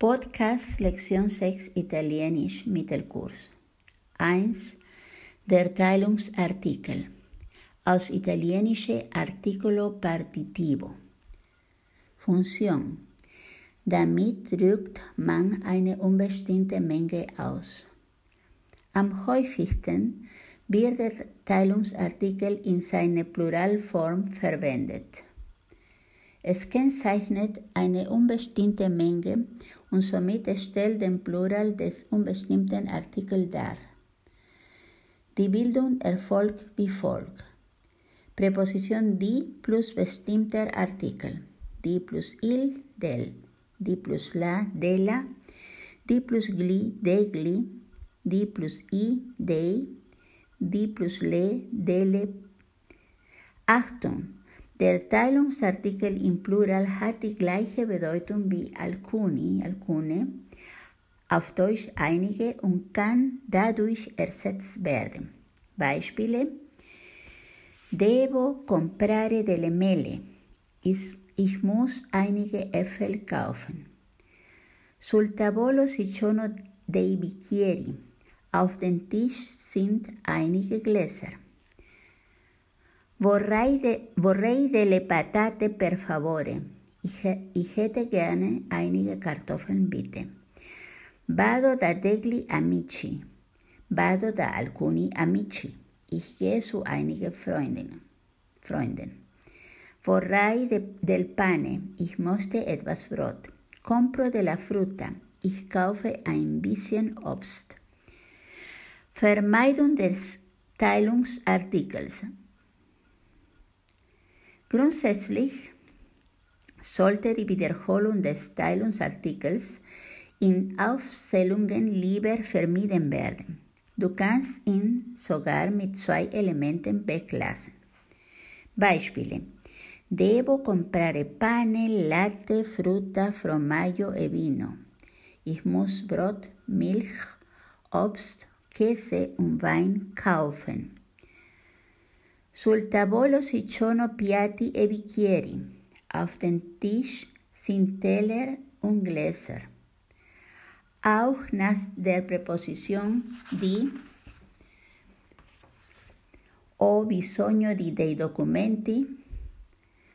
Podcast Lektion 6 Italienisch Mittelkurs 1. Der Teilungsartikel aus italienische Articolo Partitivo Funktion Damit drückt man eine unbestimmte Menge aus. Am häufigsten wird der Teilungsartikel in seiner Pluralform verwendet. Es kennzeichnet eine unbestimmte Menge und somit stellt den Plural des unbestimmten Artikels dar. Die Bildung erfolgt wie folgt. Präposition die plus bestimmter Artikel. Die plus il, del. Die plus la, de la. Die plus gli, degli. Die plus i, dei. Die plus le, dele. Achtung! Der Teilungsartikel im Plural hat die gleiche Bedeutung wie alcuni, alcune, auf Deutsch einige und kann dadurch ersetzt werden. Beispiele: Devo comprare delle mele. Ich muss einige Äpfel kaufen. Sul tavolo ci sono dei bicchieri. Auf dem Tisch sind einige Gläser. Vorrei, de, vorrei delle patate per favore. Ich, hätte gerne einige Kartoffeln bitte. Vado da degli amici. Vado da alcuni amici. Ich gehe zu einigen Freundinnen. Freunden. Vorrei de, del pane. Ich möchte etwas Brot. Compro de la fruta. Ich kaufe ein bisschen Obst. Vermeidung des Teilungsartikels. Grundsätzlich sollte die Wiederholung des Teilungsartikels in Aufzählungen lieber vermieden werden. Du kannst ihn sogar mit zwei Elementen weglassen. Beispiele. Devo comprare pane, latte, frutta, formaggio e vino. Ich muss Brot, Milch, Obst, Käse und Wein kaufen. Sul tavolo si sono piatti e bicchieri. Auf dem Tisch sind Teller und Gläser. Auch nach der Präposition di ho bisogno di dei documenti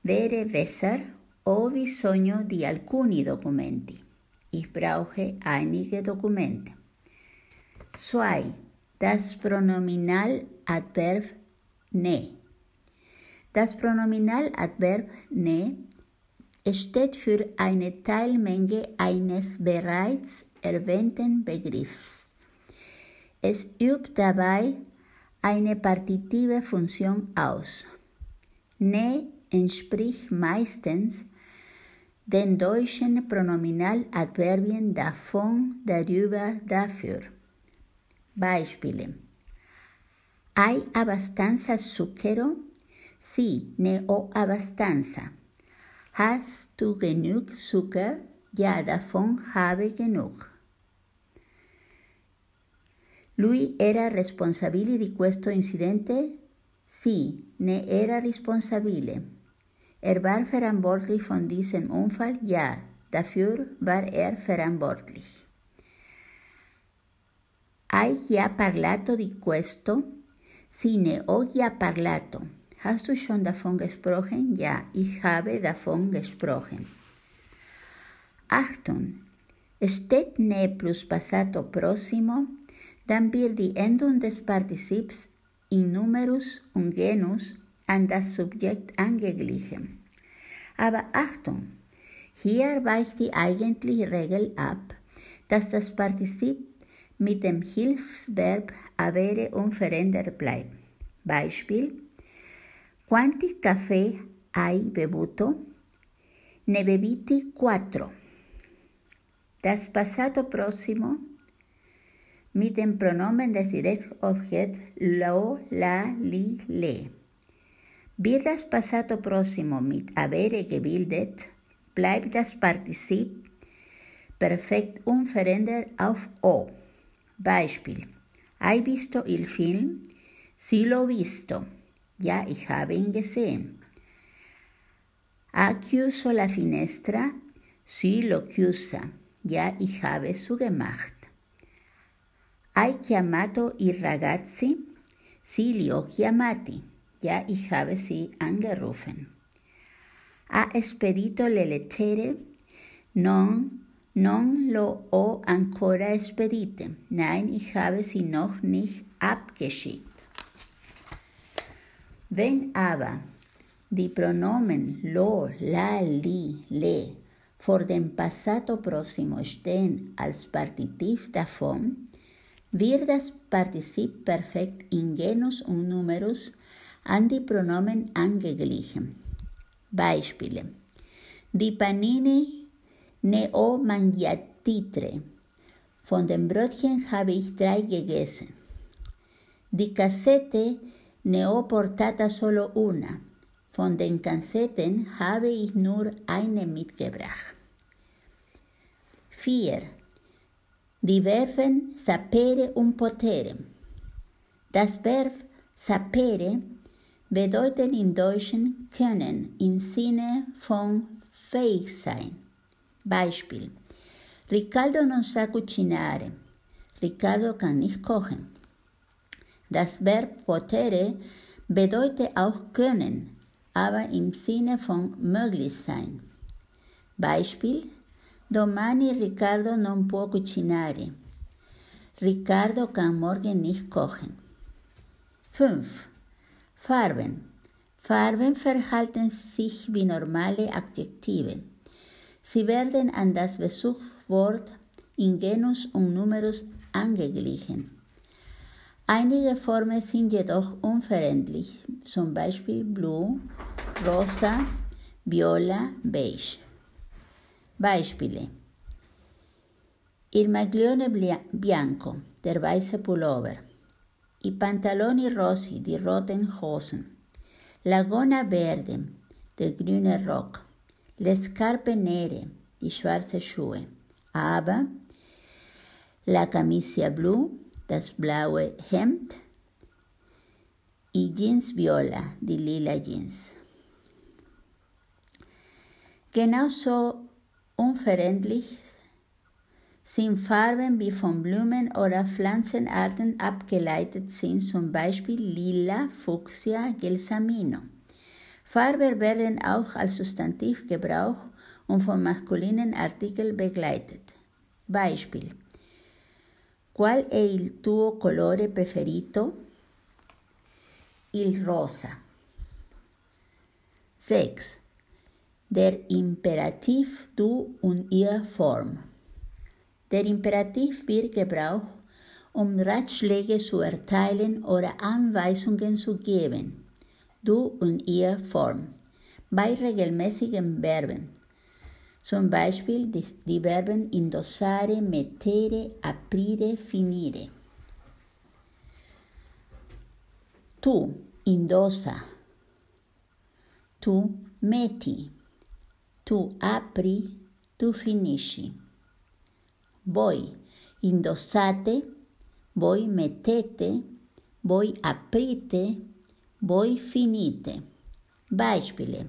wäre besser ho bisogno di alcuni documenti. Ich brauche einige Dokumente. 2. Das Pronominaladverb ne. Das Pronominaladverb ne steht für eine Teilmenge eines bereits erwähnten Begriffs. Es übt dabei eine partitive Funktion aus. Ne entspricht meistens den deutschen Pronominaladverbien davon, darüber, dafür. Beispiele. ¿Hay abbastanza zucchero? Sí, ne ho abbastanza. Hast du genug Zucker? Ja, davon habe genug. Lui era responsabile di questo incidente? Sì, ne era responsabile. Er war verantwortlich von diesem Unfall? Ja, dafür war er verantwortlich. Hai già parlato di questo? Sì, ne ho già parlato. Hast du schon davon gesprochen? Ja, ich habe davon gesprochen. Achtung! Steht ne plus passato prossimo, dann wird die Endung des Partizips in Numerus und Genus an das Subjekt angeglichen. Aber Achtung! Hier weicht die eigentliche Regel ab, dass das Partizip mit dem Hilfsverb avere unverändert bleibt. Beispiel: Quanti caffè hai bevuto? Ne beviti quattro. Das Passato Próximo mit dem Pronomen des Direktobjekt lo, la, li, le. Wird das Passato Próximo mit avere gebildet, bleibt das Partizip perfekt unverändert auf o. Beispiel. ¿Hai visto il film? Sí lo visto. Ja, ich habe ihn gesehen. ¿Ha chiuso la finestra? Sí lo chiusa. Ja, ich habe zugemacht. Hai chiamato i ragazzi? Sì, li ho chiamati. Ja, ich habe sie angerufen. Ha spedito le lettere? Non, non lo ho ancora spedite. Nein, ich habe sie noch nicht abgeschickt. Wenn aber die Pronomen lo, la, li, le vor dem Passato Próximo stehen als Partitiv davon, wird das Partizip Perfekt in Genus und Numerus an die Pronomen angeglichen. Beispiele. Die Panini ne ho mangiatitre. Von dem Brötchen habe ich drei gegessen. Die Kassette ne ho portata solo una. Von den Kassetten habe ich nur eine mitgebracht. 4. Die Verben sapere und potere. Das Verb sapere bedeutet in Deutschen können im Sinne von fähig sein. Beispiel. Ricardo non sa cucinare. Ricardo kann nicht kochen. Das Verb potere bedeutet auch können, aber im Sinne von möglich sein. Beispiel. Domani Riccardo non può cucinare. Ricardo kann morgen nicht kochen. 5. Farben. Farben verhalten sich wie normale Adjektive. Sie werden an das Besuchswort in Genus und Numerus angeglichen. Einige Formen sind jedoch unveränderlich, zum Beispiel Blue, Rosa, Viola, Beige. Beispiele. Il maglione bianco, der weiße Pullover. I pantaloni rossi, die roten Hosen. La gonna verde, der grüne Rock. Le scarpe nere, die schwarze Schuhe. Aber la camicia blu, das blaue Hemd. Y Jeans viola, die lila Jeans. Genauso unveränderlich sind Farben wie von Blumen oder Pflanzenarten abgeleitet sind, zum Beispiel lila, fuchsia, gelsamino. Farben werden auch als Substantiv gebraucht und von maskulinen Artikeln begleitet. Beispiel. Qual è il tuo colore preferito? Il rosa. 6. Der Imperativ du und ihr Form. Der Imperativ wird gebraucht, um Ratschläge zu erteilen oder Anweisungen zu geben. Du und ihr Form. Bei regelmäßigen Verben. Zum Beispiel die, die Verben indossare, mettere, aprire, finire. Tu indossa. Tu metti. Tu apri, tu finisci. Voi indossate, voi mettete, voi aprite, voi finite. Beispiele.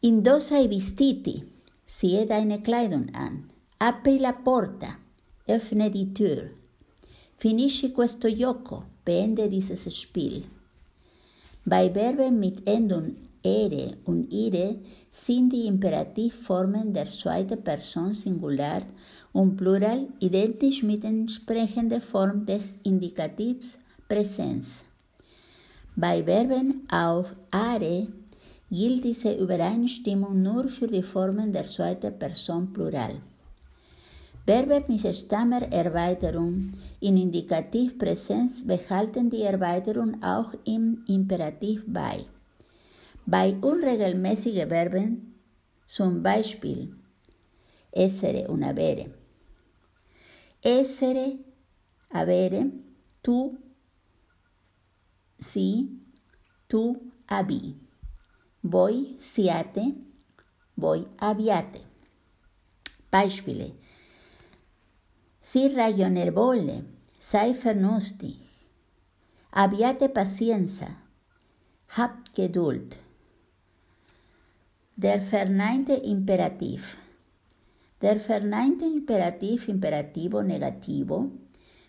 Indossa i vestiti, ziehe deine Kleidung an. Apri la porta, öffne die Tür. Finisci questo gioco, beende dieses Spiel. Bei Verben mit Endung ere und ire sind die Imperativformen der zweiten Person Singular und Plural identisch mit der entsprechenden Form des Indikativs Präsenz. Bei Verben auf are gilt diese Übereinstimmung nur für die Formen der zweiten Person Plural. Verben mit Stammererweiterung in Indikativpräsenz behalten die Erweiterung auch im Imperativ bei. Bei unregelmäßigen Verben, zum Beispiel essere und avere. Essere, avere, tu, si, tu, abi. Voi siate, voi abbiate. Beispiele. Si ragionevole, sei vernünftig. Abbiate pazienza, habt Geduld. Der verneinte Imperativ. Der verneinte Imperativ Imperativo Negativo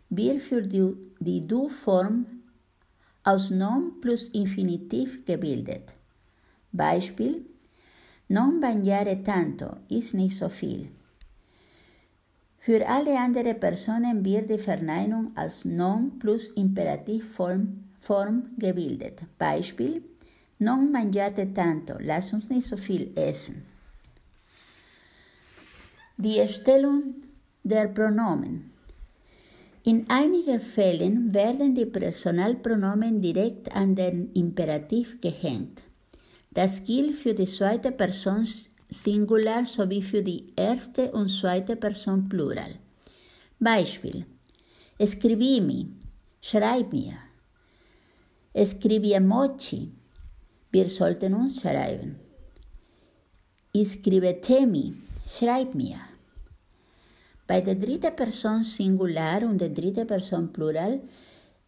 wird für die, die Du-Form aus Nom plus Infinitiv gebildet. Beispiel: Non bagnare tanto ist nicht so viel. Für alle anderen Personen wird die Verneinung als Non plus Imperativform Form gebildet. Beispiel: Non mangiate tanto, lass uns nicht so viel essen. Die Erstellung der Pronomen. In einigen Fällen werden die Personalpronomen direkt an den Imperativ gehängt. Das gilt für die zweite Person Singular sowie für die erste und zweite Person Plural. Beispiel: Escribimi, schreib mir. Escribiamoci, wir sollten uns schreiben. Iscrivetemi, schreib mir. Bei der dritten Person Singular und der dritten Person Plural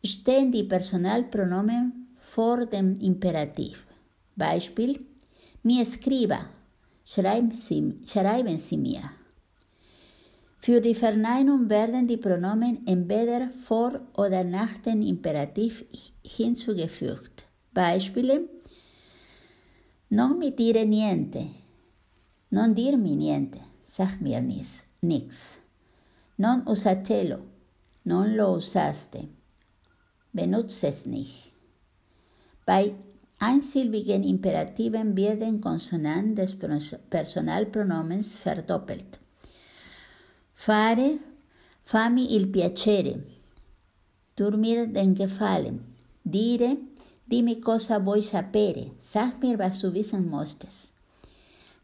stehen die Personalpronomen vor dem Imperativ. Beispiel: Mi escriba, schreiben Sie, schreiben Sie mir. Für die Verneinung werden die Pronomen entweder vor oder nach dem Imperativ hinzugefügt. Beispiele: Non mi dire niente, non dirmi niente, sag mir nichts. Non usatelo, non lo usaste, benutze es nicht. Bei einsilbigen Imperativen werden Konsonanten des Personalpronomens verdoppelt. Fare, fammi il piacere, dormir den Gefallen, dire, dimmi cosa vuoi sapere, sag mir, was du wissen möchtest.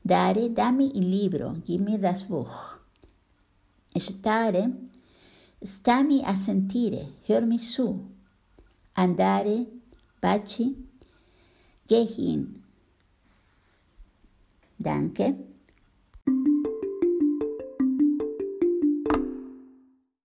Dare, dammi il libro, gib mir das Buch. Stare, stammi a sentire, hör mi su. Andare, baci, geh hin. Danke.